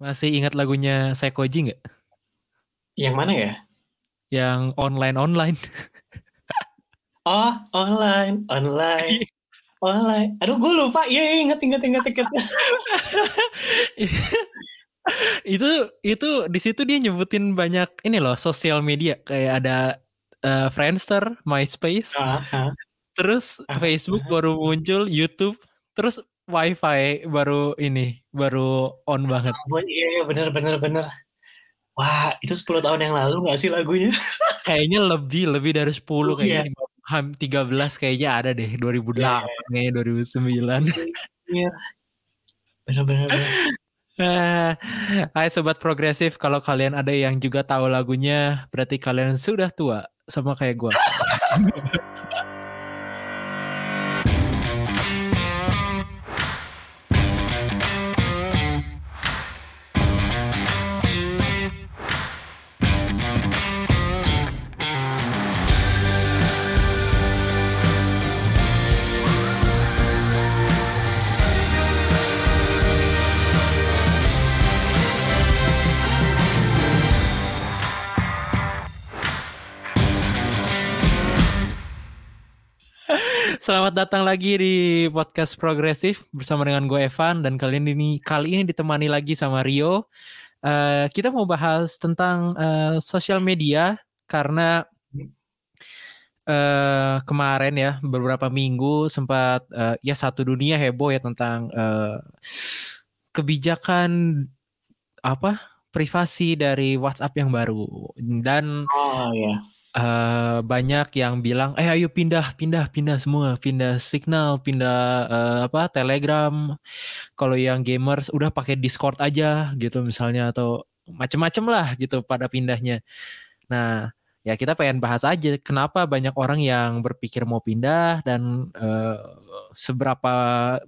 Masih ingat lagunya Sekoji nggak? Yang mana ya? Yang online-online. Oh, online, online, online. Aduh, gue lupa. Iya, iya, inget, inget, inget, inget. itu itu di situ dia nyebutin banyak ini loh sosial media kayak ada uh, Friendster, MySpace, Ah, ah. terus Ah, Facebook ah. baru muncul, YouTube, terus WiFi baru ini baru on banget. Ampun, Iya, iya, bener, bener, bener. Wah, itu 10 tahun yang lalu gak sih lagunya? Kayaknya lebih lebih dari 10 Oh, iya. kayaknya ham 13 kayaknya ada deh 2008 Iya, kayaknya 2009. Iya. Bener, bener, bener. Eh, Hai sobat progresif, kalau kalian ada yang juga tahu lagunya, berarti kalian sudah tua sama kayak gua. Selamat datang lagi di podcast progresif bersama dengan gue Evan dan kalian ini kali ini ditemani lagi sama Rio. Eh, kita mau bahas tentang eh, sosial media karena eh, kemarin ya beberapa minggu sempat eh, ya satu dunia heboh ya tentang eh, kebijakan apa privasi dari WhatsApp yang baru dan Oh, iya. Eh banyak yang bilang, eh ayo pindah, pindah, pindah semua, pindah Signal, pindah eh, apa Telegram. Kalau yang gamers udah pakai Discord aja gitu misalnya atau macem-macem lah gitu pada pindahnya. Nah ya kita pengen bahas aja kenapa banyak orang yang berpikir mau pindah dan eh, seberapa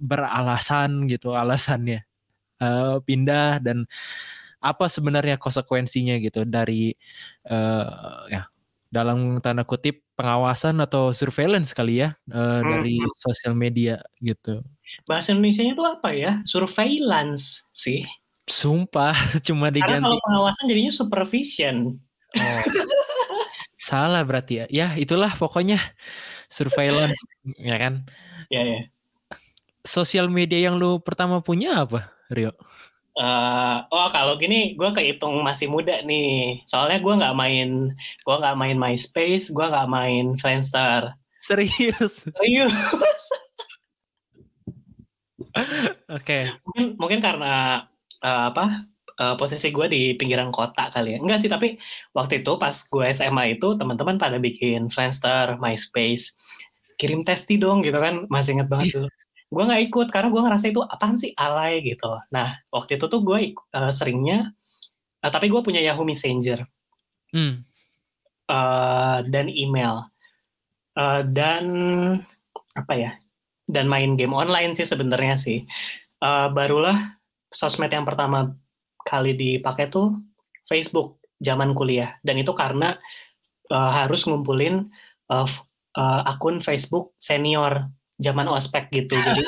beralasan gitu alasannya eh, pindah dan apa sebenarnya konsekuensinya gitu dari eh, ya dalam tanda kutip pengawasan atau surveillance kali ya eh, dari sosial media gitu. Bahasa Indonesia-nya tuh apa ya? Surveillance sih. Sumpah cuma Karena diganti. kalau pengawasan jadinya supervision. Oh. Salah berarti ya. Ya itulah pokoknya surveillance ya kan. Ya, ya. Sosial media yang lu pertama punya apa, Rio? Eh, oh kalau gini gue kehitung masih muda nih. Soalnya gue nggak main gue nggak main MySpace gue nggak main Friendster. Serius? serius. Oke. mungkin mungkin karena eh, apa eh, posisi gue di pinggiran kota kali ya. Enggak sih tapi waktu itu pas gue SMA itu teman-teman pada bikin Friendster MySpace. Kirim testi dong gitu kan masih inget banget dulu gue nggak ikut karena gue ngerasa itu apaan sih? Alay gitu. Nah waktu itu tuh gue seringnya eh, tapi gue punya Yahoo Messenger. Hmm. eh, dan email. Eh, dan apa ya dan main game online sih sebenarnya sih. Eh, barulah sosmed yang pertama kali dipakai tuh Facebook zaman kuliah. Dan itu karena eh, harus ngumpulin f- eh, akun Facebook senior zaman ospek gitu. Jadi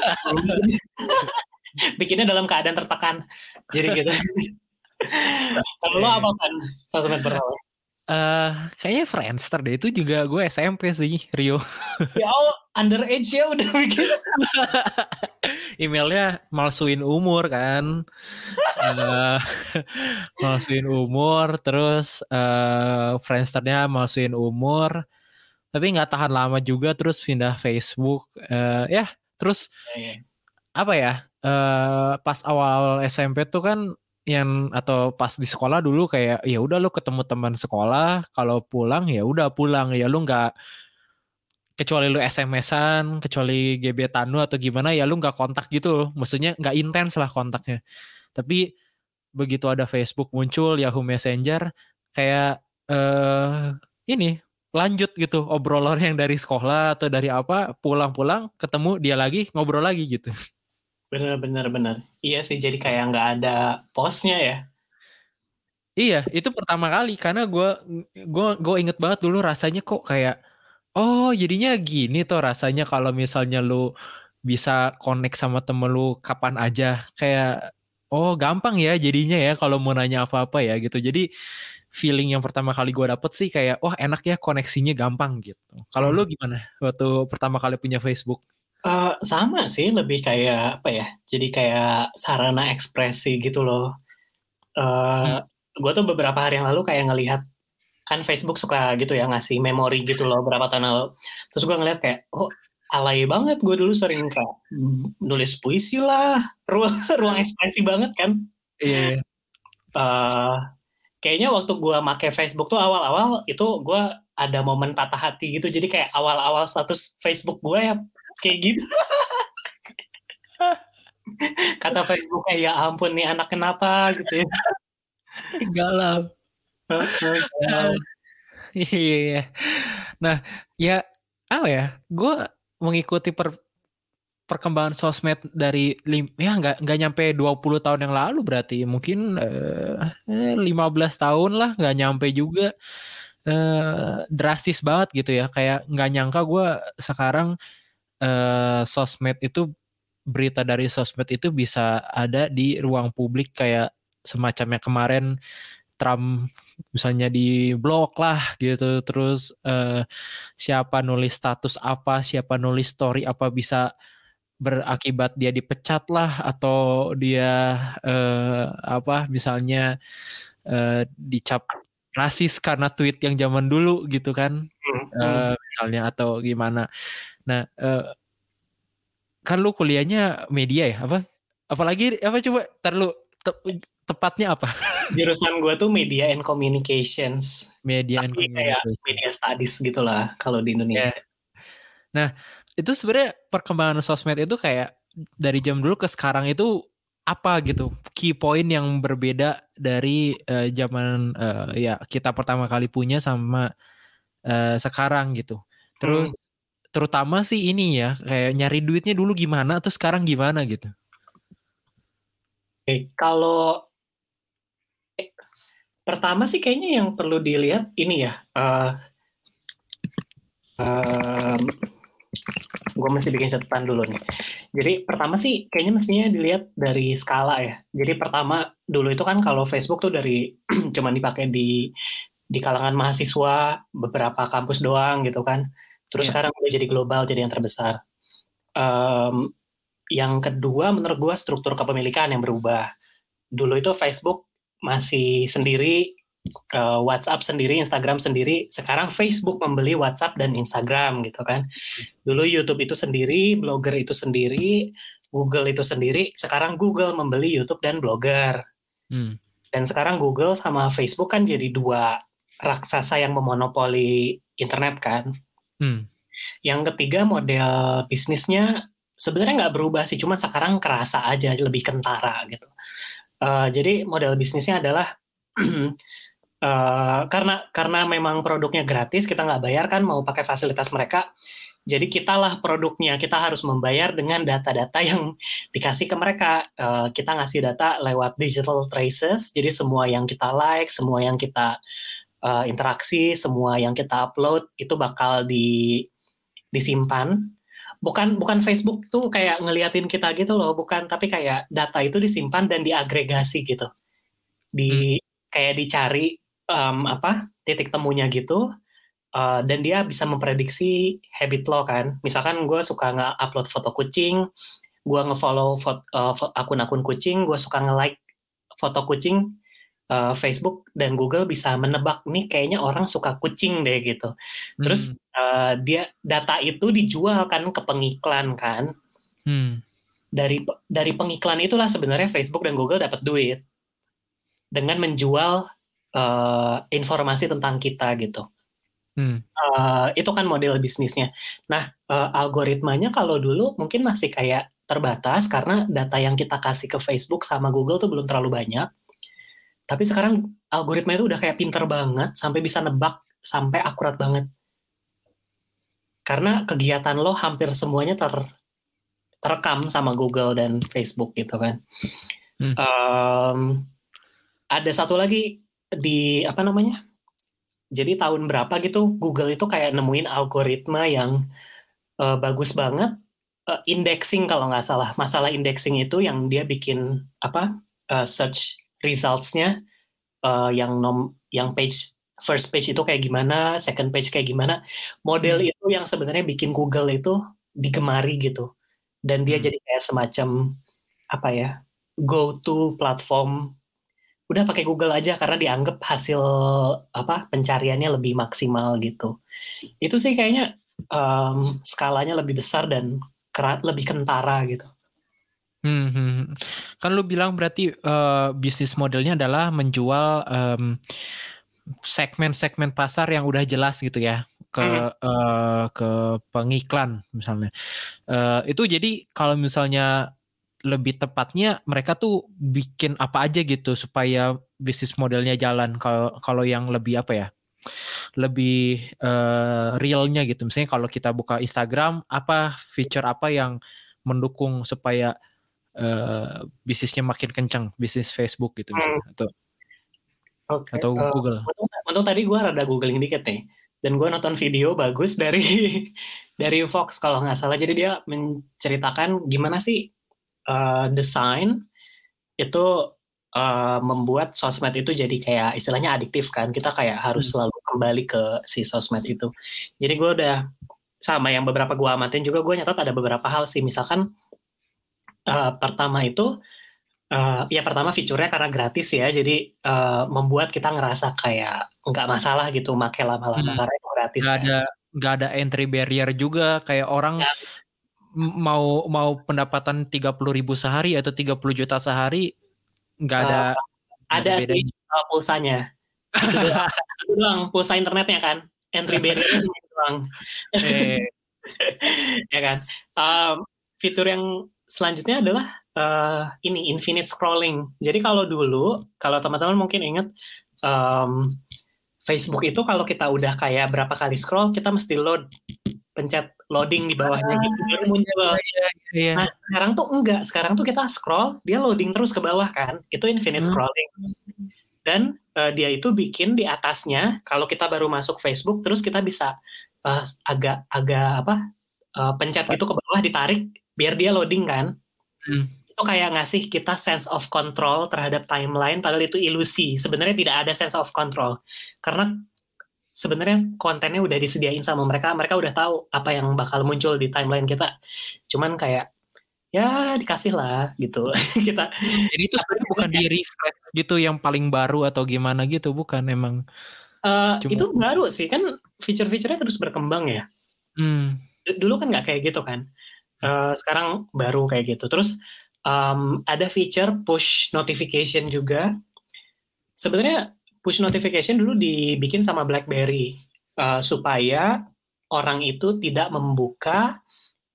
bikinnya dalam keadaan tertekan. Jadi gitu. Kalau lo apa kan sosmed pertama Eh, kayaknya Friendster deh. Itu juga gue SMP sih, Rio. ya Allah underage ya udah bikin. Emailnya malsuin umur kan. Eh, malsuin umur terus eh Friendsternya malsuin umur tapi nggak tahan lama juga terus pindah Facebook Eh, ya terus apa ya eh pas awal SMP tuh kan yang atau pas di sekolah dulu kayak ya udah lu ketemu teman sekolah kalau pulang ya udah pulang ya lu nggak kecuali lu SMS-an kecuali gebetan lu atau gimana ya lu nggak kontak gitu loh. Maksudnya nggak intens lah kontaknya. Tapi begitu ada Facebook muncul Yahoo Messenger kayak eh ini lanjut gitu obrolan yang dari sekolah atau dari apa pulang-pulang ketemu dia lagi ngobrol lagi gitu Bener bener bener. Iya sih jadi kayak nggak ada posnya ya. Iya, itu pertama kali karena gue gua gue inget banget dulu rasanya kok kayak oh jadinya gini tuh rasanya kalau misalnya lu bisa connect sama temen lu kapan aja kayak oh gampang ya jadinya ya kalau mau nanya apa-apa ya gitu. Jadi feeling yang pertama kali gue dapet sih kayak wah enak ya koneksinya gampang gitu. Kalau hmm. lu gimana waktu pertama kali punya Facebook? Uh, sama sih, lebih kayak apa ya? Jadi kayak sarana ekspresi gitu loh. Uh, hmm. Gue tuh beberapa hari yang lalu kayak ngelihat kan Facebook suka gitu ya ngasih memori gitu loh berapa tahun lalu. Terus gue ngeliat kayak oh alay banget gue dulu sering kayak nulis puisi lah, ruang ruang ekspresi banget kan. Iya. Yeah. Uh, kayaknya waktu gue make Facebook tuh awal-awal itu gue ada momen patah hati gitu. Jadi kayak awal-awal status Facebook gue ya kayak gitu. Kata Facebook kayak ya ampun nih anak kenapa? gitu ya. Galau iya, iya iya. Nah ya apa ya? Gue mengikuti per perkembangan sosmed dari lim, ya nggak nggak nyampe 20 tahun yang lalu berarti. Mungkin eh, 15 tahun lah nggak nyampe juga. Eh, drastis banget gitu ya. Kayak nggak nyangka gue sekarang uh, sosmed itu berita dari sosmed itu bisa ada di ruang publik kayak semacamnya kemarin Trump misalnya di blog lah gitu. Terus uh, siapa nulis status apa siapa nulis story apa bisa berakibat dia dipecat lah atau dia uh, apa misalnya uh, dicap rasis karena tweet yang zaman dulu gitu kan uh, misalnya atau gimana Nah, uh, kan lu kuliahnya media ya? Apa? Apalagi apa coba terlalu te, tepatnya apa? Jurusan gue tuh media and communications. Media Tapi and communications. kayak media studies gitulah kalau di Indonesia. Yeah. Nah, itu sebenarnya perkembangan sosmed itu kayak dari jam dulu ke sekarang itu apa gitu? Key point yang berbeda dari uh, zaman uh, ya kita pertama kali punya sama uh, sekarang gitu. Terus hmm. terutama sih ini ya kayak nyari duitnya dulu gimana atau sekarang gimana gitu. Oke, kalau eh, pertama sih kayaknya yang perlu dilihat ini ya uh, um, gue masih bikin catatan dulu nih jadi pertama sih kayaknya mestinya dilihat dari skala ya jadi pertama dulu itu kan kalau Facebook tuh dari cuman dipakai di di kalangan mahasiswa beberapa kampus doang gitu kan Terus yeah. sekarang udah jadi global, jadi yang terbesar. Um, yang kedua, menurut gue struktur kepemilikan yang berubah. Dulu itu Facebook masih sendiri, uh, WhatsApp sendiri, Instagram sendiri. Sekarang Facebook membeli WhatsApp dan Instagram gitu kan. Dulu YouTube itu sendiri, Blogger itu sendiri, Google itu sendiri. Sekarang Google membeli YouTube dan Blogger. Hmm. Dan sekarang Google sama Facebook kan jadi dua raksasa yang memonopoli internet kan. Hmm. Yang ketiga model bisnisnya sebenarnya nggak berubah sih, cuma sekarang kerasa aja lebih kentara gitu. Uh, jadi model bisnisnya adalah uh, karena karena memang produknya gratis, kita nggak bayar kan mau pakai fasilitas mereka. Jadi kitalah produknya, kita harus membayar dengan data-data yang dikasih ke mereka. Uh, kita ngasih data lewat digital traces, jadi semua yang kita like, semua yang kita uh, interaksi, semua yang kita upload itu bakal di disimpan. Bukan bukan Facebook tuh kayak ngeliatin kita gitu loh, bukan, tapi kayak data itu disimpan dan diagregasi gitu. Di hmm. kayak dicari um, apa titik temunya gitu. Uh, dan dia bisa memprediksi habit lo kan. Misalkan gue suka nge-upload foto kucing, gue nge-follow uh, akun-akun kucing, gue suka nge-like foto kucing, uh, Facebook dan Google bisa menebak nih kayaknya orang suka kucing deh gitu. Terus hmm. uh, dia data itu dijual kan ke pengiklan kan. Hmm. Dari dari pengiklan itulah sebenarnya Facebook dan Google dapat duit dengan menjual uh, informasi tentang kita gitu. Hmm. Uh, itu kan model bisnisnya. Nah, uh, algoritmanya kalau dulu mungkin masih kayak terbatas karena data yang kita kasih ke Facebook sama Google tuh belum terlalu banyak. Tapi sekarang algoritma itu udah kayak pinter banget sampai bisa nebak sampai akurat banget. Karena kegiatan lo hampir semuanya ter terekam sama Google dan Facebook gitu kan. Hmm. Um, ada satu lagi di apa namanya? Jadi tahun berapa gitu Google itu kayak nemuin algoritma yang uh, bagus banget uh, indexing kalau nggak salah. Masalah indexing itu yang dia bikin apa? uh, search results-nya uh, yang nom yang page first page itu kayak gimana, second page kayak gimana. Model hmm. itu yang sebenarnya bikin Google itu digemari gitu. Dan dia hmm. jadi kayak semacam apa ya? go to platform udah pakai Google aja karena dianggap hasil apa pencariannya lebih maksimal gitu. Itu sih kayaknya um, skalanya lebih besar dan kerat lebih kentara gitu. Hmm, hmm, hmm. kan lu bilang berarti uh, bisnis modelnya adalah menjual um, segmen-segmen pasar yang udah jelas gitu ya ke hmm. uh, ke pengiklan misalnya. Uh, itu jadi kalau misalnya lebih tepatnya mereka tuh bikin apa aja gitu supaya bisnis modelnya jalan kalau kalau yang lebih apa ya lebih uh, realnya gitu misalnya kalau kita buka Instagram apa feature apa yang mendukung supaya uh, bisnisnya makin kencang bisnis Facebook gitu misalnya hmm. atau okay. atau uh, Google untung, untung tadi gue rada googling dikit nih dan gue nonton video bagus dari dari Fox kalau nggak salah jadi dia menceritakan gimana sih uh, desain itu uh, membuat sosmed itu jadi kayak istilahnya adiktif kan kita kayak harus hmm. selalu kembali ke si sosmed itu jadi gue udah sama yang beberapa gue amatin juga gue nyatat ada beberapa hal sih misalkan uh, pertama itu uh, ya pertama fiturnya karena gratis ya jadi uh, membuat kita ngerasa kayak nggak masalah gitu make lama-lama hmm. karena itu gratis nggak kan. ada nggak ada entry barrier juga kayak orang ya mau mau pendapatan tiga puluh ribu sehari atau tiga puluh juta sehari nggak ada uh, ada, sih uh, pulsanya. Itu doang. pulsa internetnya kan. Entry barrier doang. Eh. ya kan? Um, fitur yang selanjutnya adalah uh, ini infinite scrolling. Jadi kalau dulu kalau teman-teman mungkin ingat um, Facebook itu kalau kita udah kayak berapa kali scroll kita mesti load pencet loading di bawahnya ah, gitu baru muncul. Iya, iya, iya. Nah sekarang tuh enggak, sekarang tuh kita scroll dia loading terus ke bawah kan, itu infinite hmm. scrolling. Dan uh, dia itu bikin di atasnya kalau kita baru masuk Facebook terus kita bisa uh, agak agak apa uh, pencet itu ke bawah ditarik biar dia loading kan. Hmm. Itu kayak ngasih kita sense of control terhadap timeline padahal itu ilusi. Sebenarnya tidak ada sense of control karena sebenarnya kontennya udah disediain sama mereka mereka udah tahu apa yang bakal muncul di timeline kita. Cuman kayak ya dikasih lah gitu. Kita jadi itu sebenarnya bukan di refresh gitu yang paling baru atau gimana gitu bukan emang? Uh, Cuma... itu baru sih kan fitur-fiturnya terus berkembang ya. Hmm. dulu kan nggak kayak gitu kan. Uh, sekarang baru kayak gitu. Terus um, ada feature push notification juga. Sebenarnya push notification dulu dibikin sama BlackBerry uh, supaya orang itu tidak membuka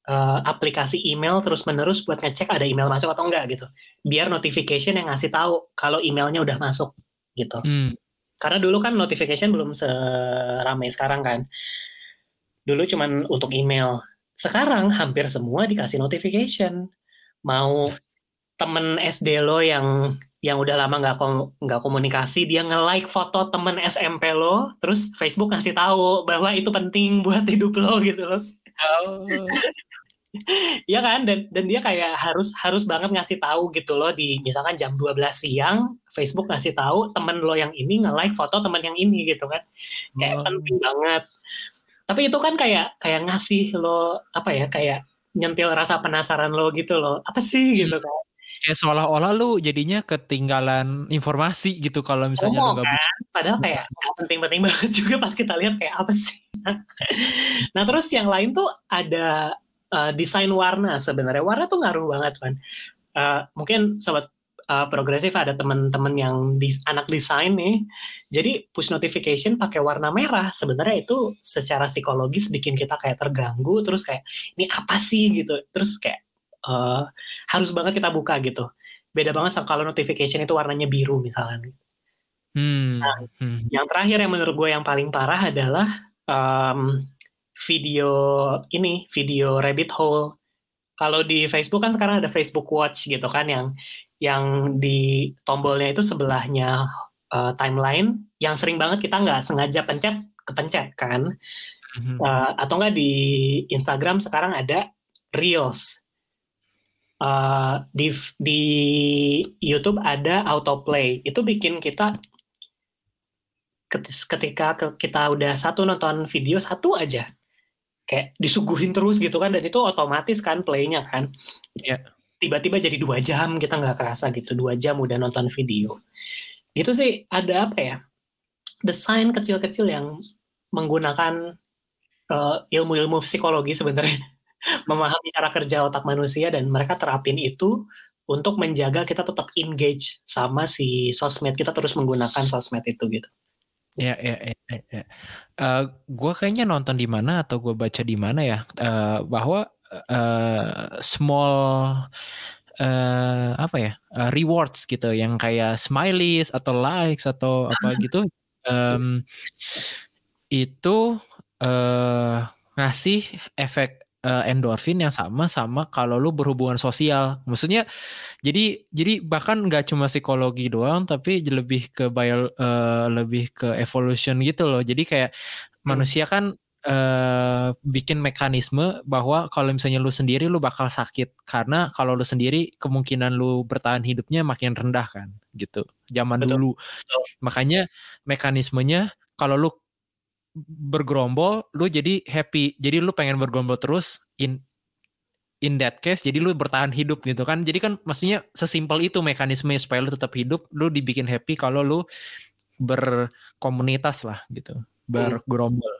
uh, aplikasi email terus-menerus buat ngecek ada email masuk atau enggak gitu. Biar notification yang ngasih tahu kalau emailnya udah masuk gitu. Hmm. Karena dulu kan notification belum seramai sekarang kan. Dulu cuman untuk email. Sekarang hampir semua dikasih notification. Mau temen SD lo yang yang udah lama nggak nggak komunikasi dia nge-like foto temen SMP lo terus Facebook ngasih tahu bahwa itu penting buat hidup lo gitu loh oh. Iya kan dan dan dia kayak harus harus banget ngasih tahu gitu loh di misalkan jam 12 siang Facebook ngasih tahu temen lo yang ini nge-like foto temen yang ini gitu kan kayak oh. penting banget tapi itu kan kayak kayak ngasih lo apa ya kayak nyentil rasa penasaran lo gitu loh apa sih gitu hmm. kan kayak seolah-olah lu jadinya ketinggalan informasi gitu kalau misalnya oh, lu gak kan? padahal kayak penting-penting banget juga pas kita lihat kayak apa sih. Nah terus yang lain tuh ada uh, desain warna sebenarnya. Warna tuh ngaruh banget kan uh, mungkin sobat uh, progresif ada teman-teman yang di, anak desain nih. Jadi push notification pakai warna merah sebenarnya itu secara psikologis bikin kita kayak terganggu. Terus kayak ini apa sih? gitu. Terus kayak uh, harus banget kita buka gitu. Beda banget sama kalau notification itu warnanya biru misalnya. Hmm. Nah, hmm. Yang terakhir yang menurut gue yang paling parah adalah um, video ini, video rabbit hole. Kalau di Facebook kan sekarang ada Facebook Watch gitu kan yang yang di tombolnya itu sebelahnya uh, timeline yang sering banget kita nggak sengaja pencet kepencet kan. Mm-hmm. Uh, atau nggak di Instagram sekarang ada Reels uh, di di YouTube ada autoplay. Itu bikin kita ketika kita udah satu nonton video satu aja. Kayak disuguhin terus gitu kan dan itu otomatis kan playnya kan. Yeah. tiba-tiba jadi dua jam kita nggak kerasa gitu. Dua jam udah nonton video. Itu sih ada apa ya desain kecil-kecil yang menggunakan uh, ilmu-ilmu psikologi sebenarnya memahami cara kerja otak manusia dan mereka terapin itu untuk menjaga kita tetap engage sama si sosmed kita terus menggunakan sosmed itu gitu. Ya, ya, ya, ya. ya. Uh, gue kayaknya nonton di mana atau gue baca di mana ya uh, bahwa uh, small uh, apa ya uh, rewards gitu yang kayak smileys atau likes atau apa gitu um, itu uh, ngasih efek uh, endorfin yang sama sama kalau lu berhubungan sosial. Maksudnya jadi jadi bahkan nggak cuma psikologi doang tapi lebih ke bio uh, lebih ke evolution gitu loh. Jadi kayak hmm. manusia kan uh, bikin mekanisme bahwa kalau misalnya lu sendiri lu bakal sakit karena kalau lu sendiri kemungkinan lu bertahan hidupnya makin rendah kan gitu. Zaman Betul. dulu. Betul. Makanya mekanismenya kalau lu bergerombol lu jadi happy. Jadi lu pengen bergerombol terus in in that case jadi lu bertahan hidup gitu kan. Jadi kan maksudnya sesimpel itu mekanisme supaya lu tetap hidup lu dibikin happy kalau lu berkomunitas lah gitu bergerombol.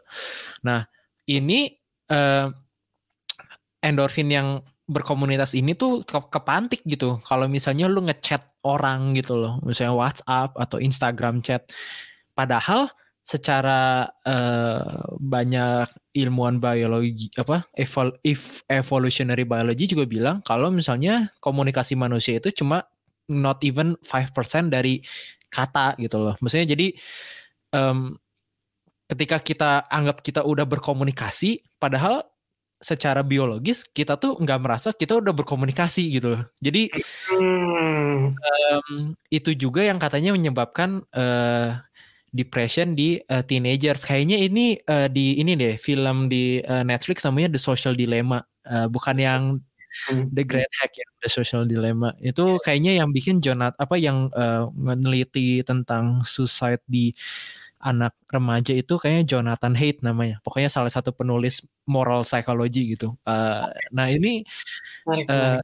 Nah ini uh, endorfin yang berkomunitas ini tuh ke kepantik gitu. Kalau misalnya lu ngechat orang gitu loh misalnya WhatsApp atau Instagram chat. Padahal secara uh, banyak ilmuwan biologi apa evol, if evolutionary biology juga bilang kalau misalnya komunikasi manusia itu cuma not even 5% dari kata gitu loh. Maksudnya jadi um, ketika kita anggap kita udah berkomunikasi padahal secara biologis kita tuh nggak merasa kita udah berkomunikasi gitu loh. Jadi hmm. um, itu juga yang katanya menyebabkan uh, depression di uh, teenagers. Kayaknya ini uh, di ini deh film di uh, Netflix namanya The Social Dilemma, uh, bukan yang hmm. The Great Hack ya, The Social Dilemma. Itu kayaknya yang bikin Jonathan apa yang uh, meneliti tentang suicide di anak remaja itu kayaknya Jonathan Haidt namanya. Pokoknya salah satu penulis moral psychology gitu. Uh, nah ini uh,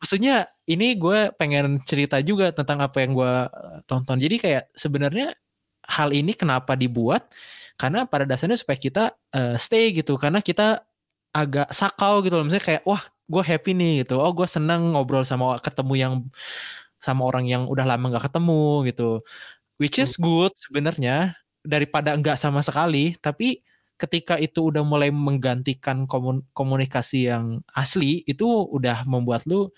maksudnya ini gue pengen cerita juga tentang apa yang gue tonton. Jadi kayak sebenarnya hal ini kenapa dibuat? Karena pada dasarnya supaya kita uh, stay gitu. Karena kita agak sakau gitu loh. Misalnya kayak wah gue happy nih gitu. Oh gue seneng ngobrol sama ketemu yang sama orang yang udah lama gak ketemu gitu. Which is hmm. good sebenarnya daripada enggak sama sekali. Tapi ketika itu udah mulai menggantikan komun komunikasi yang asli itu udah membuat lu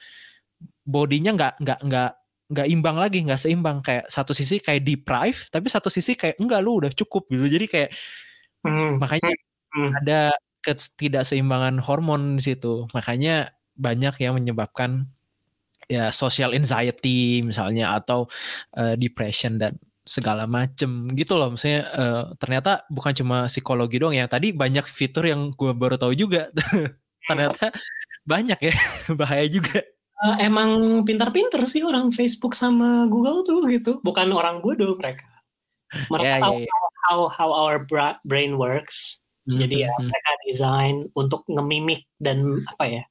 bodinya nggak nggak nggak nggak imbang lagi nggak seimbang. Kayak satu sisi kayak deprive tapi satu sisi kayak enggak lu udah cukup gitu. Jadi kayak hmm. makanya hmm. ada ketidakseimbangan hormon di situ. Makanya banyak yang menyebabkan ya social anxiety misalnya atau uh, depression dan segala macem gitu loh. Misalnya uh, ternyata bukan cuma psikologi doang ya. Tadi banyak fitur yang gue baru tahu juga. Ternyata banyak ya bahaya juga uh, emang pintar-pintar sih orang Facebook sama Google tuh gitu. Bukan orang bodoh mereka. Mereka yeah, tahu yeah, yeah. how how our brain works. Mm-hmm. Jadi ya hmm. mereka desain untuk ngemimik dan apa ya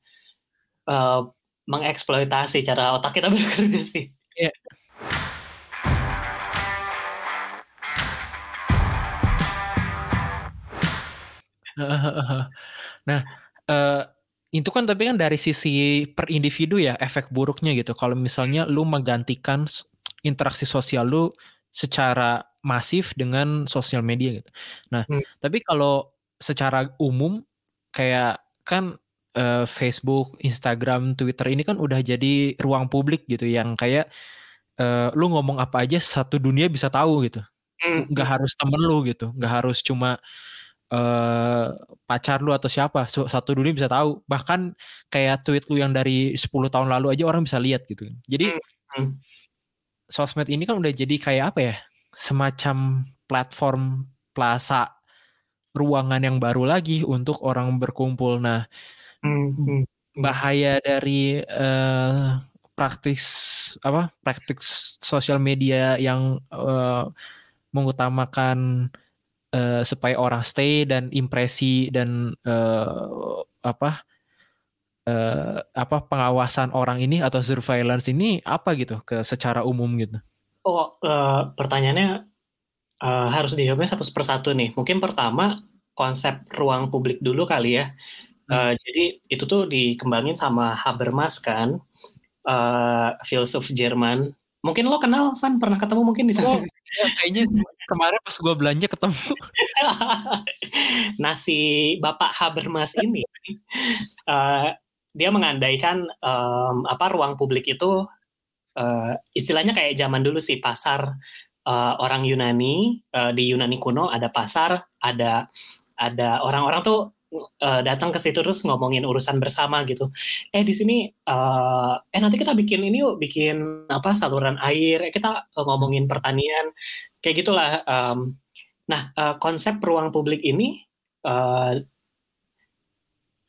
uh, mengeksploitasi cara otak kita bekerja sih. Yeah. nah, uh, itu kan tapi kan dari sisi per individu ya efek buruknya gitu. Kalau misalnya lu menggantikan interaksi sosial lu secara masif dengan sosial media gitu. Nah, hmm. tapi kalau secara umum kayak kan uh, Facebook, Instagram, Twitter ini kan udah jadi ruang publik gitu yang kayak uh, lu ngomong apa aja satu dunia bisa tahu gitu. Hmm. Gak harus temen lu gitu, gak harus cuma uh, pacar lu atau siapa satu dunia bisa tahu bahkan kayak tweet lu yang dari 10 tahun lalu aja orang bisa lihat gitu jadi hmm, hmm. sosmed ini kan udah jadi kayak apa ya semacam platform plaza ruangan yang baru lagi untuk orang berkumpul nah hmm. hmm. bahaya dari uh, praktis apa praktis sosial media yang uh, mengutamakan uh, supaya orang stay dan impresi dan uh, apa uh, apa pengawasan orang ini atau surveillance ini apa gitu ke secara umum gitu? Oh uh, pertanyaannya uh, harus dijawabnya satu persatu nih. Mungkin pertama konsep ruang publik dulu kali ya. Uh, jadi itu tuh dikembangin sama Habermas kan, uh, filsuf Jerman. Mungkin lo kenal, Van pernah ketemu mungkin di sana. Oh, ya, kayaknya kemarin pas gue belanja ketemu. nah si Bapak Habermas ini, uh, dia mengandaikan um, apa ruang publik itu uh, istilahnya kayak zaman dulu sih pasar uh, orang Yunani uh, di Yunani kuno ada pasar, ada ada orang-orang tuh uh, datang ke situ terus ngomongin urusan bersama gitu. Eh di sini uh, eh nanti kita bikin ini yuk, bikin apa saluran air, eh, kita ngomongin pertanian, kayak gitulah. Um, nah uh, konsep ruang publik ini uh,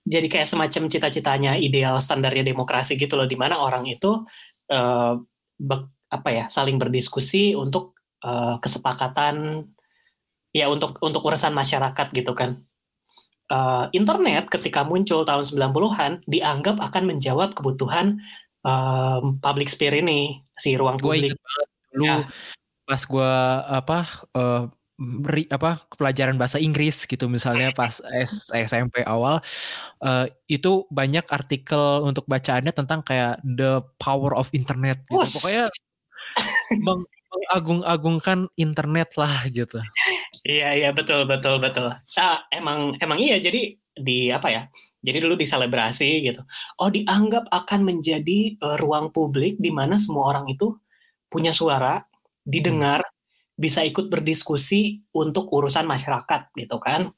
jadi kayak semacam cita-citanya ideal standarnya demokrasi gitu loh, di mana orang itu uh, apa ya saling berdiskusi untuk uh, kesepakatan ya untuk untuk urusan masyarakat gitu kan. Uh, internet ketika muncul tahun 90-an dianggap akan menjawab kebutuhan um, public sphere ini si ruang gua publik. Lu ya. pas gue apa uh, beri apa pelajaran bahasa Inggris gitu misalnya pas S, SMP awal uh, itu banyak artikel untuk bacaannya tentang kayak the power of internet gitu. Pokoknya meng, mengagung-agungkan internet lah gitu. Iya iya betul betul betul. Ah, emang emang iya jadi di apa ya? Jadi dulu diselebrasi gitu. Oh dianggap akan menjadi uh, ruang publik di mana semua orang itu punya suara, didengar, bisa ikut berdiskusi untuk urusan masyarakat gitu kan.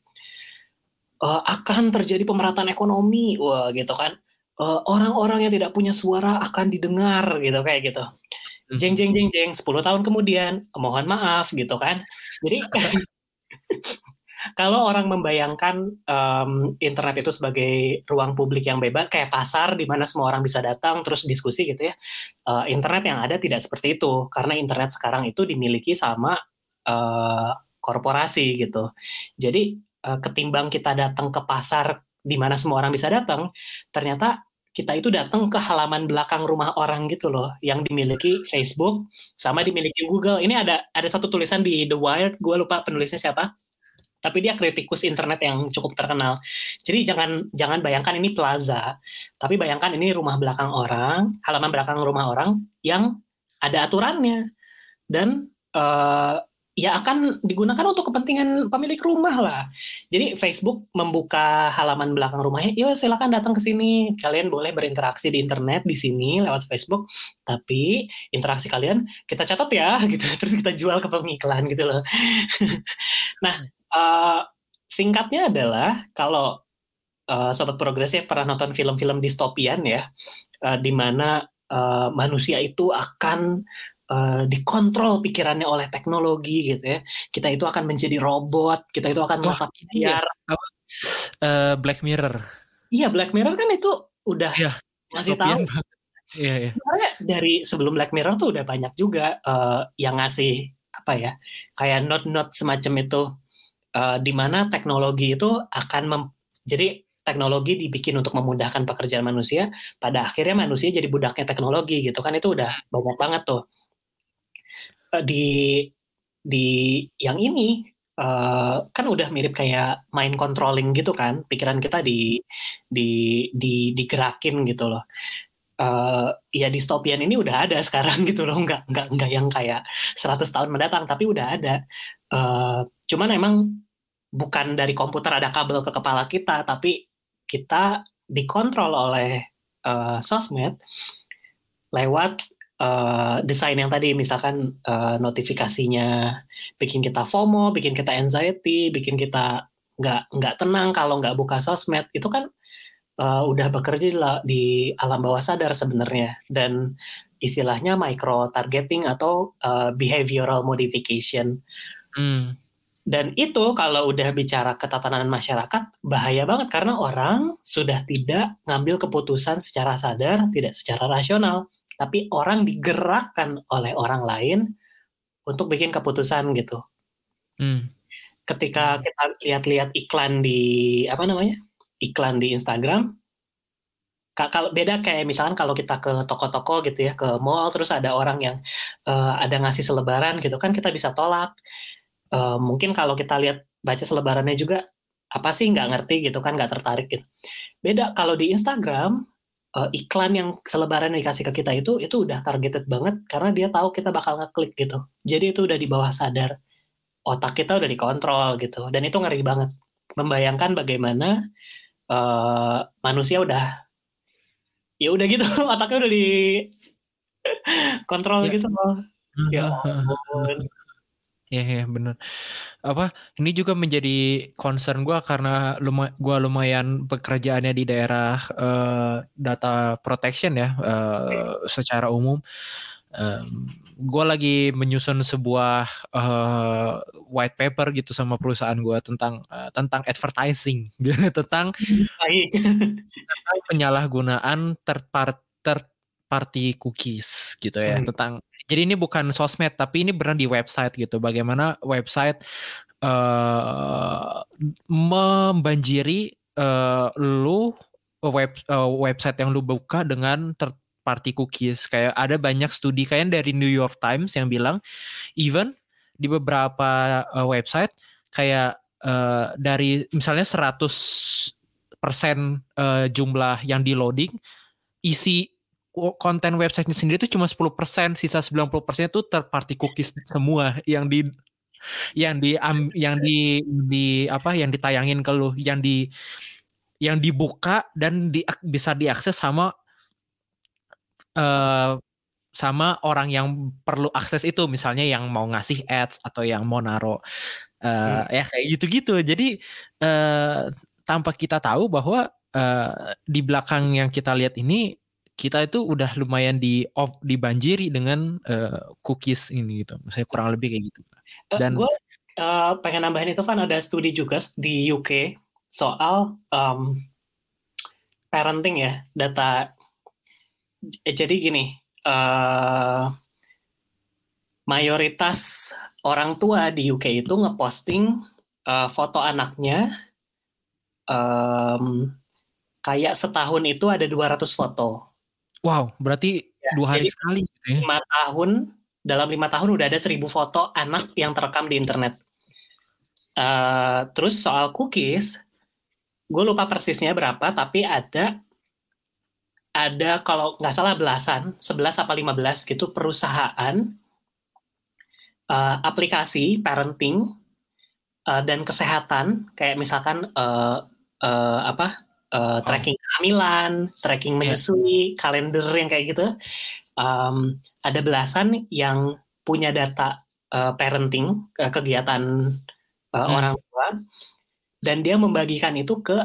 Uh, akan terjadi pemerataan ekonomi, wah gitu kan. Eh, orang-orang uh, yang tidak punya suara akan didengar gitu kayak gitu. Jeng jeng jeng jeng 10 tahun kemudian mohon maaf gitu kan. Jadi kalau orang membayangkan um, internet itu sebagai ruang publik yang bebas, kayak pasar di mana semua orang bisa datang terus diskusi gitu ya, uh, internet yang ada tidak seperti itu karena internet sekarang itu dimiliki sama uh, korporasi gitu. Jadi uh, ketimbang kita datang ke pasar di mana semua orang bisa datang, ternyata kita itu datang ke halaman belakang rumah orang gitu loh yang dimiliki Facebook sama dimiliki Google. Ini ada ada satu tulisan di The Wired, gue lupa penulisnya siapa. Tapi dia kritikus internet yang cukup terkenal. Jadi jangan jangan bayangkan ini plaza, tapi bayangkan ini rumah belakang orang, halaman belakang rumah orang yang ada aturannya dan uh, ya akan digunakan untuk kepentingan pemilik rumah lah. Jadi Facebook membuka halaman belakang rumahnya, yuk silakan datang ke sini. Kalian boleh berinteraksi di internet di sini lewat Facebook, tapi interaksi kalian kita catat ya, gitu. Terus kita jual ke pengiklan gitu loh. nah, uh, singkatnya adalah kalau uh, sobat progresif pernah nonton film-film distopian ya, uh, di mana uh, manusia itu akan uh, dikontrol pikirannya oleh teknologi gitu ya. Kita itu akan menjadi robot, kita itu akan oh, biar uh, Black Mirror. Iya, Black Mirror kan itu udah ya, masih tahu. Iya, iya. Sebenarnya dari sebelum Black Mirror tuh udah banyak juga uh, yang ngasih apa ya, kayak not-not semacam itu, uh, di mana teknologi itu akan mem jadi teknologi dibikin untuk memudahkan pekerjaan manusia, pada akhirnya manusia jadi budaknya teknologi gitu kan itu udah banyak banget tuh. Eh, di di yang ini uh, kan udah mirip kayak main controlling gitu kan pikiran kita di di di digerakin gitu loh. Uh, ya distopian ini udah ada sekarang gitu loh nggak nggak nggak yang kayak 100 tahun mendatang tapi udah ada. Uh, cuman emang bukan dari komputer ada kabel ke kepala kita tapi kita dikontrol oleh uh, sosmed lewat uh, desain yang tadi misalkan uh, notifikasinya bikin kita FOMO, bikin kita anxiety, bikin kita nggak nggak tenang kalau nggak buka sosmed itu kan uh, udah bekerja di alam bawah sadar sebenarnya dan istilahnya micro targeting atau uh, behavioral modification. Hmm. Dan itu kalau udah bicara ketatanan masyarakat bahaya banget karena orang sudah tidak ngambil keputusan secara sadar, tidak secara rasional, tapi orang digerakkan oleh orang lain untuk bikin keputusan gitu. Hmm. Ketika kita lihat-lihat iklan di apa namanya? iklan di Instagram, kalau beda kayak misalkan kalau kita ke toko-toko gitu ya, ke mall terus ada orang yang uh, ada ngasih selebaran gitu kan kita bisa tolak uh, mungkin kalau kita lihat baca selebarannya juga apa sih nggak ngerti gitu kan nggak tertarik gitu beda kalau di Instagram uh, iklan yang selebaran dikasih ke kita itu itu udah targeted banget karena dia tahu kita bakal ngeklik gitu. Jadi itu udah di bawah sadar. Otak kita udah dikontrol gitu. Dan itu ngeri banget. Membayangkan bagaimana uh, manusia udah ya udah gitu. Otaknya udah di kontrol ya. gitu loh. Ya Ya, ya bener. Apa ini juga menjadi concern gue karena luma, gue lumayan pekerjaannya di daerah uh, data protection ya uh, secara umum. Uh, gue lagi menyusun sebuah uh, white paper gitu sama perusahaan gue tentang uh, tentang advertising tentang, tentang penyalahgunaan third third party cookies gitu ya hmm. tentang jadi ini bukan sosmed tapi ini benar di website gitu. Bagaimana website uh, membanjiri uh, lu web uh, website yang lu buka dengan third party cookies. Kayak ada banyak studi kayak dari New York Times yang bilang even di beberapa uh, website kayak uh, dari misalnya 100% uh, jumlah yang di loading isi konten websitenya sendiri itu cuma 10%, sisa 90% itu third party cookies semua yang di yang di yang di di apa yang ditayangin ke lu, yang di yang dibuka dan di, bisa diakses sama uh, sama orang yang perlu akses itu misalnya yang mau ngasih ads atau yang mau naro uh, hmm. ya kayak gitu-gitu. Jadi uh, tanpa kita tahu bahwa uh, di belakang yang kita lihat ini kita itu udah lumayan di off dibanjiri dengan uh, cookies ini gitu. Misalnya kurang lebih kayak gitu. Eh, Dan uh, gue uh, pengen nambahin itu kan ada studi juga di UK soal um, parenting ya data. Jadi gini, uh, mayoritas orang tua di UK itu ngeposting uh, foto anaknya um, kayak setahun itu ada 200 foto Wow, berarti ya, dua hari sekali gitu ya? Lima tahun, dalam lima tahun udah ada seribu foto anak yang terekam di internet. Uh, terus soal cookies, gue lupa persisnya berapa, tapi ada ada kalau nggak salah belasan, 11 apa 15 gitu perusahaan uh, aplikasi parenting uh, dan kesehatan kayak misalkan uh, uh, apa uh, tracking kehamilan, tracking iya. menyusui, yeah. kalender yang kayak gitu. Um, ada belasan yang punya data uh, parenting ke kegiatan uh, hmm. orang tua, dan dia membagikan itu ke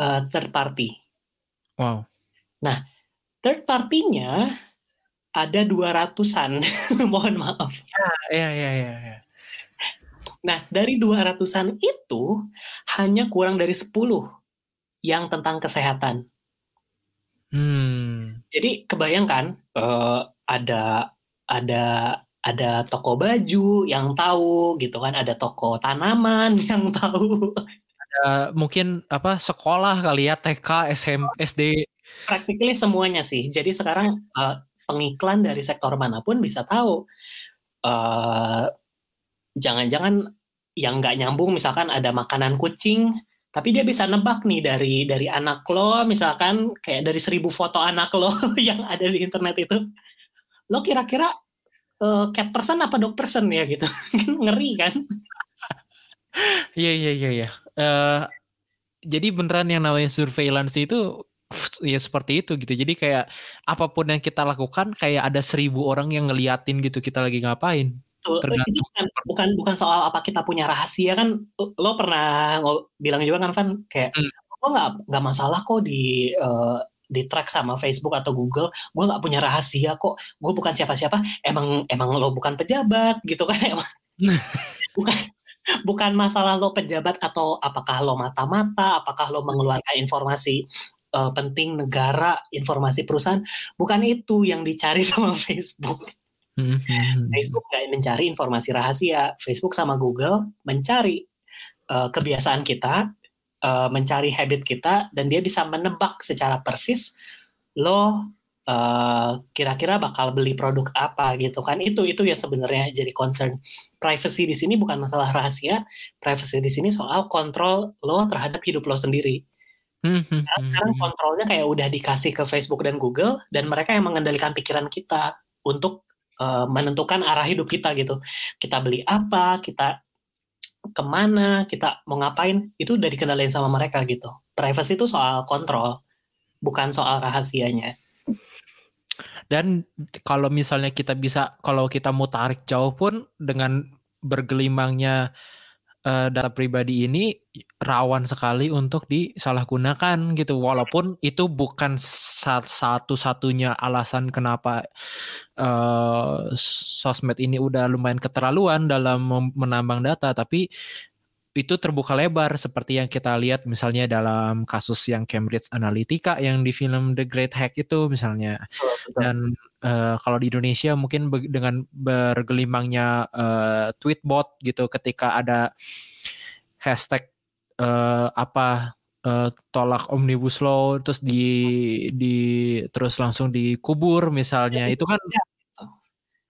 uh, third party. Wow. Nah, third partinya ada dua ratusan, mohon maaf. Ya, ya, ya, ya. Nah, dari dua ratusan itu hanya kurang dari sepuluh yang tentang kesehatan. Hmm. Jadi kebayangkan uh, ada ada ada toko baju yang tahu gitu kan, ada toko tanaman yang tahu. Ada mungkin apa sekolah kali ya TK, SM, SD. Practically semuanya sih. Jadi sekarang uh, pengiklan dari sektor mana pun bisa tahu. Uh, jangan-jangan yang nggak nyambung misalkan ada makanan kucing tapi dia bisa nebak nih dari dari anak lo misalkan kayak dari seribu foto anak lo yang ada di internet itu. Lo kira-kira uh, cat person apa dog person ya gitu. Ngeri kan? Iya iya iya iya. Uh, jadi beneran yang namanya surveillance itu ya seperti itu gitu. Jadi kayak apa pun yang kita lakukan kayak ada seribu orang yang ngeliatin gitu kita lagi ngapain Tergantung. Itu bukan, bukan bukan soal apa kita punya rahasia kan. Lo pernah bilang juga kan Van kayak hmm. gue nggak nggak masalah kok di uh, di track sama Facebook atau Google. Gue nggak punya rahasia kok. Gue bukan siapa-siapa. Emang emang lo bukan pejabat gitu kan. Emang, bukan bukan masalah lo pejabat atau apakah lo mata-mata, apakah lo mengeluarkan informasi uh, penting negara, informasi perusahaan, bukan itu yang dicari sama Facebook. Hmm, hmm, hmm, Facebook nggak mencari informasi rahasia. Facebook sama Google mencari uh, kebiasaan kita, uh, mencari habit kita, dan dia bisa menebak secara persis lo kira kira-kira bakal beli produk apa gitu kan. Itu itu ya sebenarnya jadi concern. Privacy di sini bukan masalah rahasia. Privacy di sini soal kontrol lo terhadap hidup lo sendiri. Hmm, sekarang kontrolnya kayak udah dikasih ke Facebook dan Google dan mereka yang mengendalikan pikiran kita untuk uh, menentukan arah hidup kita gitu. Kita beli apa kita ke mana kita mau ngapain itu udah dikendalikan sama mereka gitu. Privacy itu soal kontrol bukan soal rahasianya. Dan kalau misalnya kita bisa, kalau kita mau tarik jauh pun dengan bergelimangnya uh, data pribadi ini rawan sekali untuk disalahgunakan gitu. Walaupun itu bukan satu-satunya alasan kenapa uh, sosmed ini udah lumayan keterlaluan dalam menambang data, tapi itu terbuka lebar seperti yang kita lihat misalnya dalam kasus yang Cambridge Analytica yang di film The Great Hack itu misalnya. Dan uh, kalau di Indonesia mungkin be dengan bergelimangnya uh, tweetbot gitu ketika ada hashtag uh, apa uh, tolak omnibus law terus di di terus langsung dikubur misalnya. Ya, itu kan ya.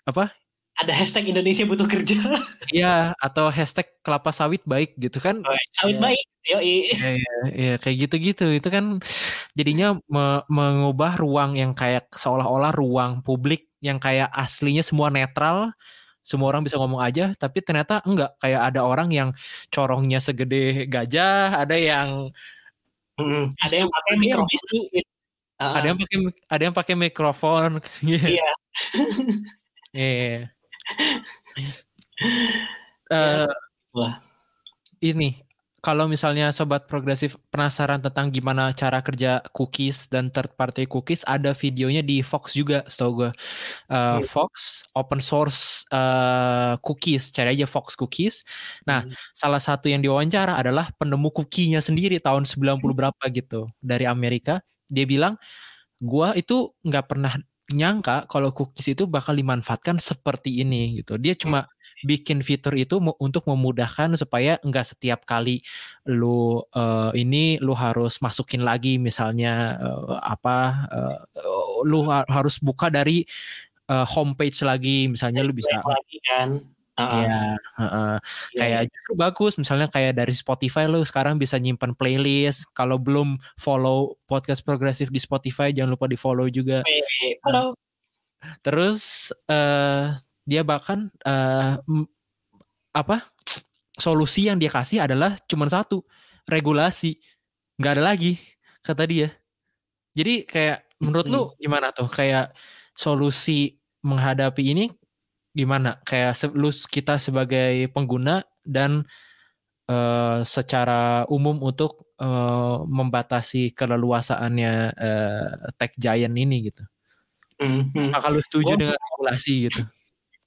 apa ada hashtag Indonesia butuh kerja. Iya, atau hashtag kelapa sawit baik gitu kan. Oh, sawit ya. baik, Iya, iya, ya, kayak gitu-gitu. Itu kan jadinya me mengubah ruang yang kayak seolah-olah ruang publik yang kayak aslinya semua netral, semua orang bisa ngomong aja, tapi ternyata enggak. Kayak ada orang yang corongnya segede gajah, ada yang hmm, ada yang pakai mikrofon. Uh, ada yang pakai ada yang pakai mikrofon. Iya. Iya uh, Wah. Ini kalau misalnya sobat progresif penasaran tentang gimana cara kerja cookies dan third party cookies, ada videonya di Fox juga, setahu gue. Uh, Fox open source uh, cookies, cari aja Fox cookies. Nah, hmm. salah satu yang diwawancara adalah penemu cookie-nya sendiri tahun 90 berapa gitu dari Amerika. Dia bilang, gua itu nggak pernah nyangka kalau cookies itu bakal dimanfaatkan seperti ini gitu. Dia cuma bikin fitur itu untuk memudahkan supaya enggak setiap kali lu uh, ini lu harus masukin lagi misalnya uh, apa uh, lu harus buka dari uh, homepage lagi misalnya lu bisa lagi kan Iya, uh, uh, kayak justru bagus misalnya kayak dari Spotify lo sekarang bisa nyimpan playlist. Kalau belum follow podcast progresif di Spotify jangan lupa di follow juga. Halo. terus uh, dia bahkan uh, apa solusi yang dia kasih adalah cuma satu regulasi, nggak ada lagi kata dia. Jadi kayak menurut hmm. lu gimana tuh kayak solusi menghadapi ini gimana kayak lu kita sebagai pengguna dan uh, secara umum untuk uh, membatasi keleluasaannya uh, tech giant ini gitu. Mm-hmm. Lu setuju gua, dengan regulasi gitu?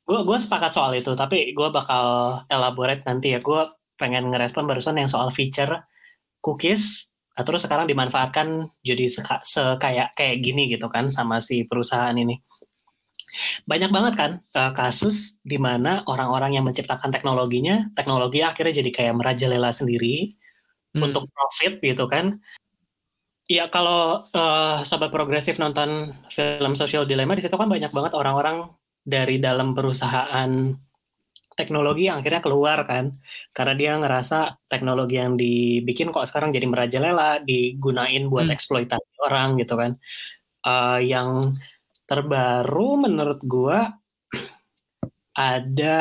Gue gue sepakat soal itu, tapi gue bakal elaborate nanti ya. Gue pengen ngerespon barusan yang soal feature cookies terus sekarang dimanfaatkan jadi seka, kayak kayak gini gitu kan sama si perusahaan ini banyak banget kan uh, kasus di mana orang-orang yang menciptakan teknologinya, teknologi akhirnya jadi kayak merajalela sendiri hmm. untuk profit gitu kan. Ya kalau uh, sobat progresif nonton film Social Dilemma di situ kan banyak banget orang-orang dari dalam perusahaan teknologi yang akhirnya keluar kan karena dia ngerasa teknologi yang dibikin kok sekarang jadi merajalela digunain buat hmm. eksploitasi orang gitu kan uh, yang terbaru menurut gua ada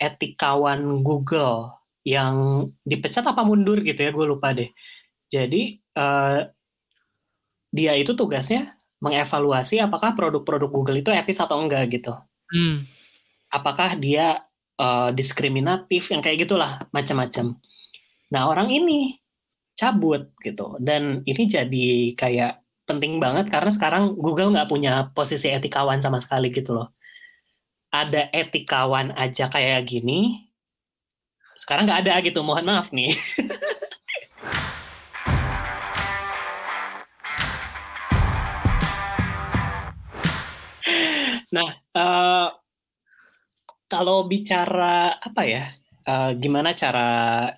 etikawan Google yang dipecat apa mundur gitu ya gue lupa deh. Jadi uh, dia itu tugasnya mengevaluasi apakah produk-produk Google itu etis atau enggak gitu. Hmm. apakah dia uh, diskriminatif yang kayak gitulah macam-macam. Nah orang ini cabut gitu. Dan ini jadi kayak penting banget karena sekarang Google nggak punya posisi etikawan sama sekali gitu loh. Ada etikawan aja kayak gini, sekarang nggak ada gitu mohon maaf nih nah uh, kalau bicara apa ya uh, gimana cara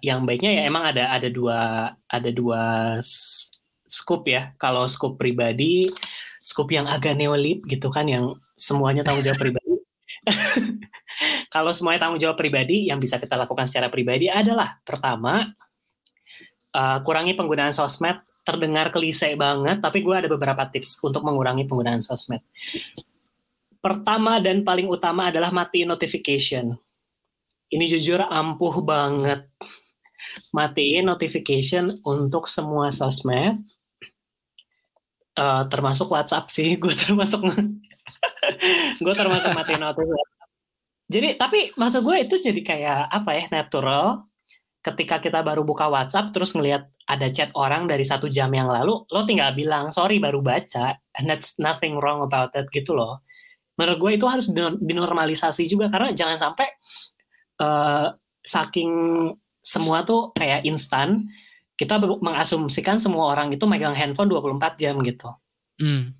yang baiknya ya emang ada ada dua ada dua scoop ya. Kalau scoop pribadi scoop yang agak neolib gitu kan yang semuanya tanggung jawab pribadi. Kalau semuanya tanggung jawab pribadi yang bisa kita lakukan secara pribadi adalah pertama uh, kurangi penggunaan sosmed. Terdengar klise banget tapi gue ada beberapa tips untuk mengurangi penggunaan sosmed. Pertama dan paling utama adalah mati notification. Ini jujur ampuh banget. Matiin notification untuk semua sosmed uh, termasuk WhatsApp sih gue termasuk gue termasuk matiin notification jadi tapi maksud gue itu jadi kayak apa ya natural ketika kita baru buka WhatsApp terus ngelihat ada chat orang dari satu jam yang lalu lo tinggal bilang sorry baru baca and that's nothing wrong about that gitu loh. Menurut gue itu harus dinormalisasi juga karena jangan sampai uh, saking semua tuh kayak instan kita mengasumsikan semua orang itu megang handphone 24 jam gitu. Mm.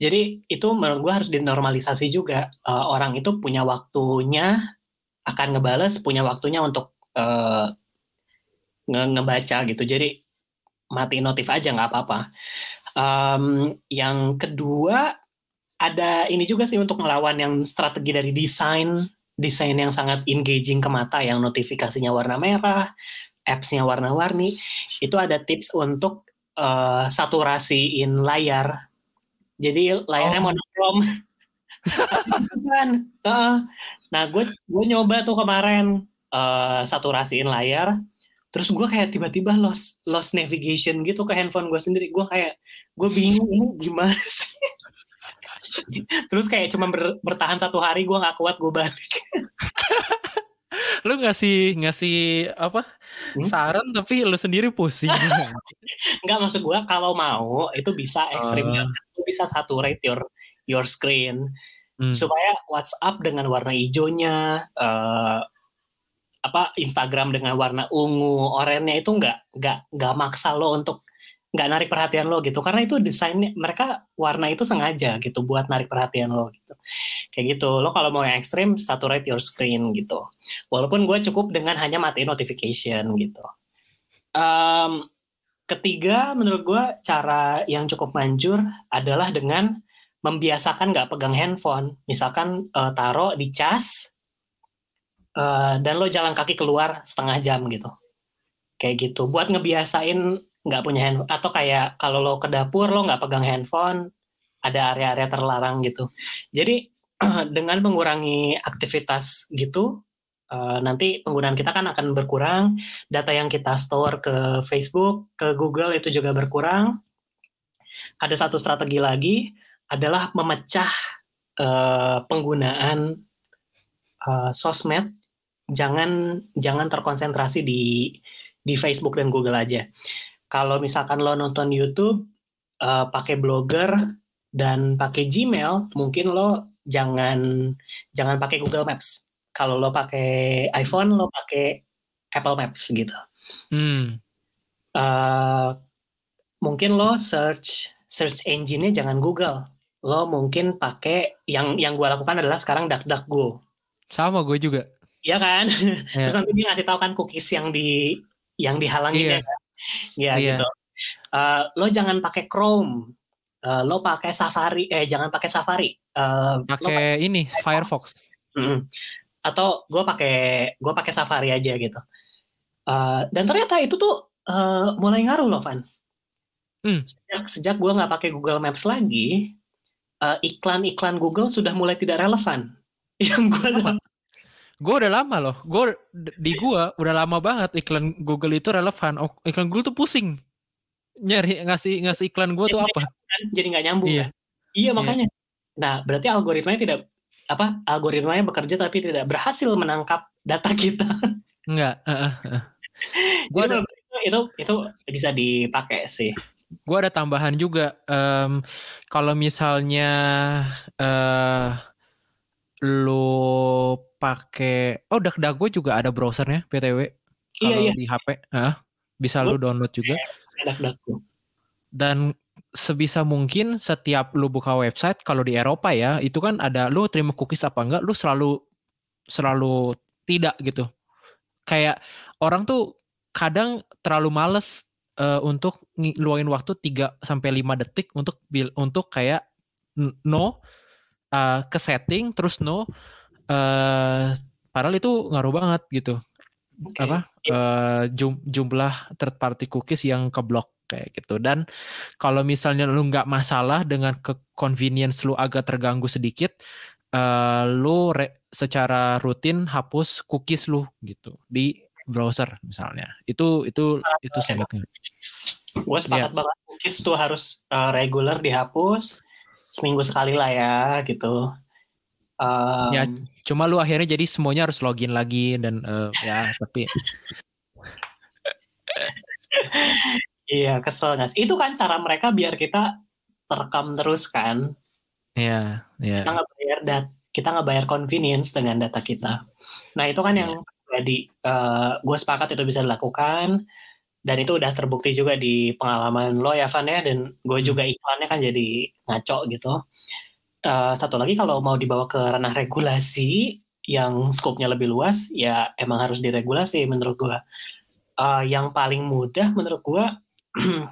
Jadi itu menurut gue harus dinormalisasi juga. Uh, orang itu punya waktunya akan ngebales, punya waktunya untuk uh, nge ngebaca gitu. Jadi mati notif aja nggak apa-apa. Um, yang kedua ada ini juga sih untuk melawan yang strategi dari desain desain yang sangat engaging ke mata yang notifikasinya warna merah, apps-nya warna-warni. Itu ada tips untuk uh, saturasiin layar. Jadi layarnya oh. monokrom uh, nah gue gue nyoba tuh kemarin uh, saturasiin layar. Terus gue kayak tiba-tiba lost lost navigation gitu ke handphone gue sendiri. Gue kayak gue bingung ini gimana sih? Terus kayak cuma ber, bertahan satu hari gue nggak kuat gue balik lu ngasih ngasih apa hmm? saran tapi lu sendiri pusing nggak maksud gue kalau mau itu bisa ekstrim uh bisa saturate your your screen hmm. supaya WhatsApp dengan warna hijaunya uh, apa Instagram dengan warna ungu oranye itu nggak nggak nggak maksa lo untuk nggak narik perhatian lo gitu karena itu desainnya mereka warna itu sengaja gitu buat narik perhatian lo gitu kayak gitu lo kalau mau yang ekstrim saturate your screen gitu walaupun gue cukup dengan hanya matiin notification gitu um, Ketiga, menurut gue cara yang cukup manjur adalah dengan membiasakan nggak pegang handphone. Misalkan uh, taruh di cas uh, dan lo jalan kaki keluar setengah jam gitu. Kayak gitu. Buat ngebiasain nggak punya handphone atau kayak kalau lo ke dapur lo nggak pegang handphone, ada area-area terlarang gitu. Jadi dengan mengurangi aktivitas gitu, uh, nanti penggunaan kita kan akan berkurang, data yang kita store ke Facebook, ke Google itu juga berkurang. Ada satu strategi lagi adalah memecah uh, penggunaan uh, sosmed, jangan jangan terkonsentrasi di di Facebook dan Google aja. Kalau misalkan lo nonton YouTube, uh, pakai blogger dan pakai Gmail, mungkin lo jangan jangan pakai Google Maps kalau lo pakai iPhone lo pakai Apple Maps gitu. Hmm. Uh, mungkin lo search search engine-nya jangan Google. Lo mungkin pakai yang yang gue lakukan adalah sekarang DuckDuckGo. Sama gue juga. Iya kan? Yeah. Terus nanti dia ngasih tahu kan cookies yang di yang dihalangi yeah. ya. Kan? Ya yeah. gitu. Uh, lo jangan pakai Chrome. Uh, lo pakai Safari eh jangan pakai Safari. Uh, pakai ini Firefox. Mm -hmm atau gue pakai gue pakai Safari aja gitu. Uh, dan ternyata itu tuh uh, mulai ngaruh loh, Van. Hmm. Sejak sejak gue nggak pakai Google Maps lagi, uh, iklan-iklan Google sudah mulai tidak relevan. Yang gue gue udah lama loh, gue di gue udah lama banget iklan Google itu relevan. Oh, iklan Google tuh pusing nyari ngasih ngasih iklan gue tuh apa? Kan? Jadi nggak nyambung iya. kan? Iya makanya. Iya. Nah berarti algoritmanya tidak apa algoritmanya bekerja tapi tidak berhasil menangkap data kita. Enggak. Uh, uh. Ada, itu, itu itu bisa dipakai sih. Gue ada tambahan juga. Um, kalau misalnya uh, lu pakai oh DuckDuckGo juga ada browsernya PTW Iya, kalau iya. di HP Hah? bisa lu download juga DuckDuckGo. dan sebisa mungkin setiap lu buka website kalau di Eropa ya itu kan ada lu terima cookies apa enggak lu selalu selalu tidak gitu kayak orang tuh kadang terlalu males eh, untuk ngi- luangin waktu 3 sampai 5 detik untuk bil untuk kayak no eh, ke setting terus no eh padahal itu ngaruh banget gitu. Oke. apa jum- jumlah third party cookies yang keblok kayak gitu. Dan kalau misalnya lu nggak masalah dengan ke convenience lu agak terganggu sedikit eh, lu re- secara rutin hapus cookies lu gitu di browser misalnya. Itu itu itu sangat Gue sepakat banget cookies tuh harus uh, regular dihapus seminggu sekali lah ya gitu. Um, Ya, cuma lu akhirnya jadi semuanya harus login lagi dan eh, ya tapi Iya kesel nggak? Itu kan cara mereka biar kita terekam terus kan. ya ya Kita nggak bayar dat, kita nggak bayar convenience dengan data kita. Nah itu kan yang jadi gue sepakat itu bisa dilakukan dan itu udah terbukti juga di pengalaman lo ya Van ya dan gue Hmm. juga iklannya kan jadi ngaco gitu. Eh, satu lagi kalau mau dibawa ke ranah regulasi yang skopnya lebih luas ya emang harus diregulasi menurut gue. Eh, yang paling mudah menurut gue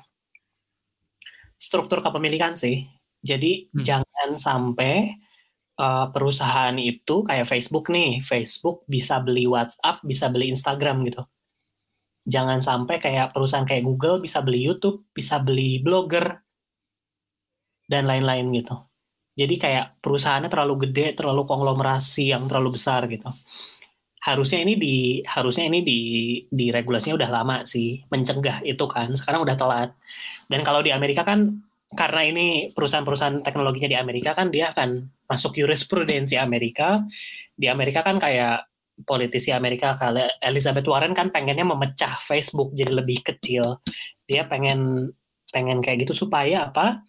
struktur kepemilikan sih. Jadi Hmm. jangan sampai uh, perusahaan itu kayak Facebook nih, Facebook bisa beli WhatsApp, bisa beli Instagram gitu. Jangan sampai kayak perusahaan kayak Google bisa beli YouTube, bisa beli blogger dan lain-lain gitu. Jadi kayak perusahaannya terlalu gede, terlalu konglomerasi yang terlalu besar gitu. Harusnya ini di harusnya ini di di regulasinya udah lama sih mencegah itu kan. Sekarang udah telat. Dan kalau di Amerika kan karena ini perusahaan-perusahaan teknologinya di Amerika kan dia akan masuk jurisprudensi Amerika. Di Amerika kan kayak politisi Amerika kali Elizabeth Warren kan pengennya memecah Facebook jadi lebih kecil. Dia pengen pengen kayak gitu supaya apa?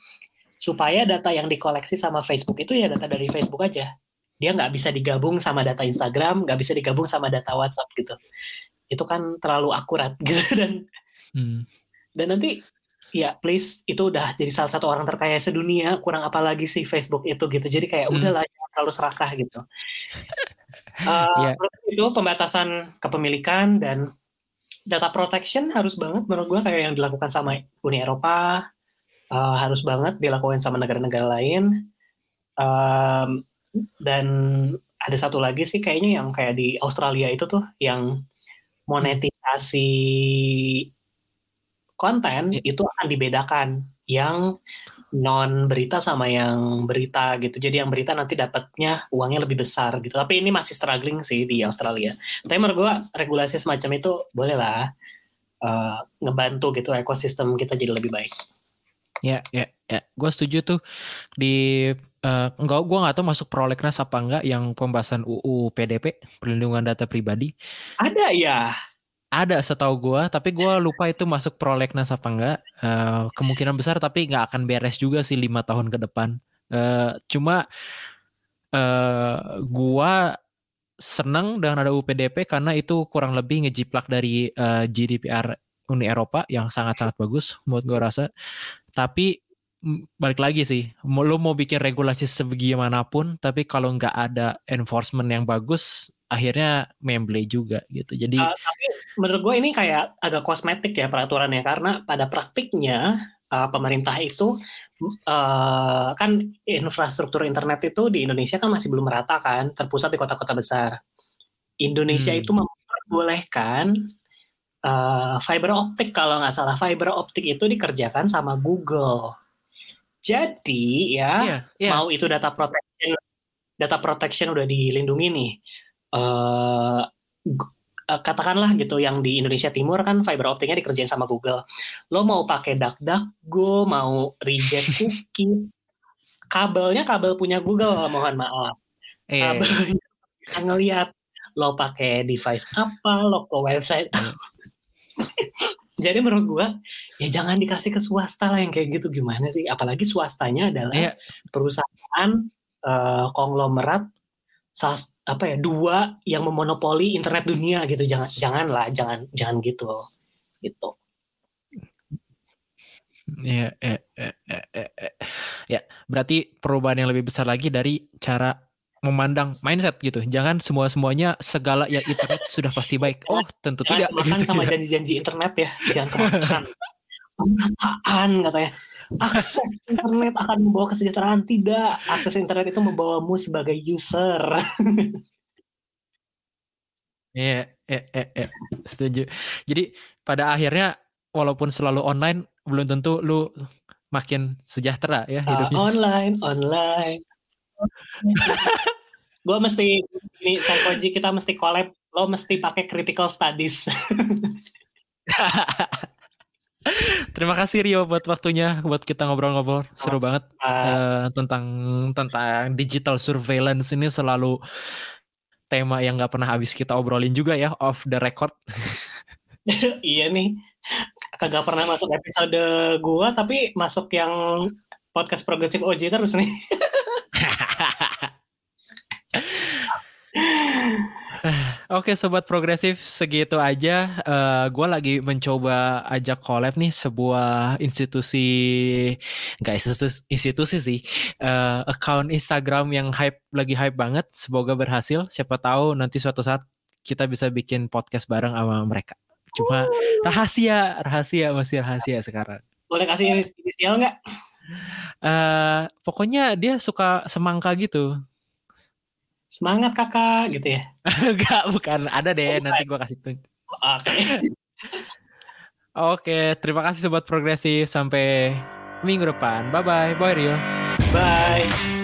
Supaya data yang dikoleksi sama Facebook itu ya data dari Facebook aja. Dia nggak bisa digabung sama data Instagram, nggak bisa digabung sama data WhatsApp gitu. Itu kan terlalu akurat gitu dan Hmm. dan nanti ya please itu udah jadi salah satu orang terkaya sedunia kurang apa lagi sih Facebook itu gitu jadi kayak Hmm. udahlah terlalu serakah gitu Uh, Iya. itu pembatasan kepemilikan dan data protection harus banget menurut gue kayak yang dilakukan sama Uni Eropa uh, harus banget dilakukan sama negara-negara lain Um, dan ada satu lagi sih kayaknya yang kayak di Australia itu tuh yang monetisasi konten Ya. itu akan dibedakan yang non berita sama yang berita gitu. Jadi yang berita nanti dapatnya uangnya lebih besar gitu. Tapi ini masih struggling sih di Australia. Tapi menurut gua regulasi semacam itu boleh lah eh, ngebantu gitu ekosistem kita jadi lebih baik. Ya, ya, ya. Gue setuju tuh di eh, enggak, gue nggak tahu masuk prolegnas apa enggak yang pembahasan UU PDP perlindungan data pribadi. Ada ya. Ada setahu gue, tapi gue lupa itu masuk prolegnas apa enggak. Eh, kemungkinan besar, tapi nggak akan beres juga sih lima tahun ke depan. Eh, cuma eh gue senang dengan ada UU PDP karena itu kurang lebih ngejiplak dari eh, GDPR Uni Eropa yang sangat-sangat bagus menurut gue rasa. Tapi balik lagi sih, lo mau bikin regulasi sebagaimanapun, tapi kalau nggak ada enforcement yang bagus, akhirnya memble juga gitu. Jadi Uh, tapi menurut gue ini kayak agak kosmetik ya peraturannya karena pada praktiknya uh, pemerintah itu uh, kan infrastruktur internet itu di Indonesia kan masih belum merata kan, terpusat di kota-kota besar. Indonesia Hmm. itu memperbolehkan uh, fiber optik kalau nggak salah fiber optik itu dikerjakan sama Google. Jadi ya iya, iya. mau itu data protection data protection udah dilindungi nih eh eh, katakanlah gitu yang di Indonesia Timur kan fiber optiknya dikerjain sama Google lo mau pakai DuckDuckGo mau reject cookies kabelnya kabel punya Google mohon maaf Iya, iya. kabelnya bisa ngelihat lo pakai device apa lo ke website Iya. jadi menurut gua ya jangan dikasih ke swasta lah yang kayak gitu gimana sih apalagi swastanya adalah Iya. perusahaan eh, konglomerat salah apa ya dua yang memonopoli internet dunia gitu. Jangan janganlah jangan jangan gitu. Gitu. Ya eh, eh, eh. ya berarti perubahan yang lebih besar lagi dari cara memandang mindset gitu. Jangan semua semuanya segala yang internet sudah pasti baik. Oh tentu jangan tidak makan gitu sama ya. janji-janji internet ya. Jangan kemakan. Pemataan katanya akses internet akan membawa kesejahteraan. Tidak. Akses internet itu membawamu sebagai user. Iya, eh, eh, eh, setuju. Jadi pada akhirnya walaupun selalu online, belum tentu lu makin sejahtera ya Uh, online online. Gue mesti ini psychology kita mesti collab. Lo mesti pakai critical studies Terima kasih Rio buat waktunya, buat kita ngobrol-ngobrol. Seru banget Uh, tentang tentang digital surveillance ini selalu tema yang nggak pernah habis kita obrolin juga ya off the record. iya nih kagak pernah masuk episode gua tapi masuk yang podcast progresif OJ terus nih Oke sobat progresif segitu aja. Eh gue lagi mencoba ajak collab nih sebuah institusi, nggak institusi, institusi sih, eh account Instagram yang hype lagi hype banget. Semoga berhasil. Siapa tahu nanti suatu saat kita bisa bikin podcast bareng sama mereka. Cuma rahasia, rahasia masih rahasia sekarang. boleh kasih inisial nggak eh pokoknya dia suka semangka gitu. Semangat kakak gitu ya Enggak, bukan. Ada deh. Nanti gue kasih tunjuk. oke Oke, terima kasih sobat progresif. Sampai minggu depan. Bye bye. Bye Rio. bye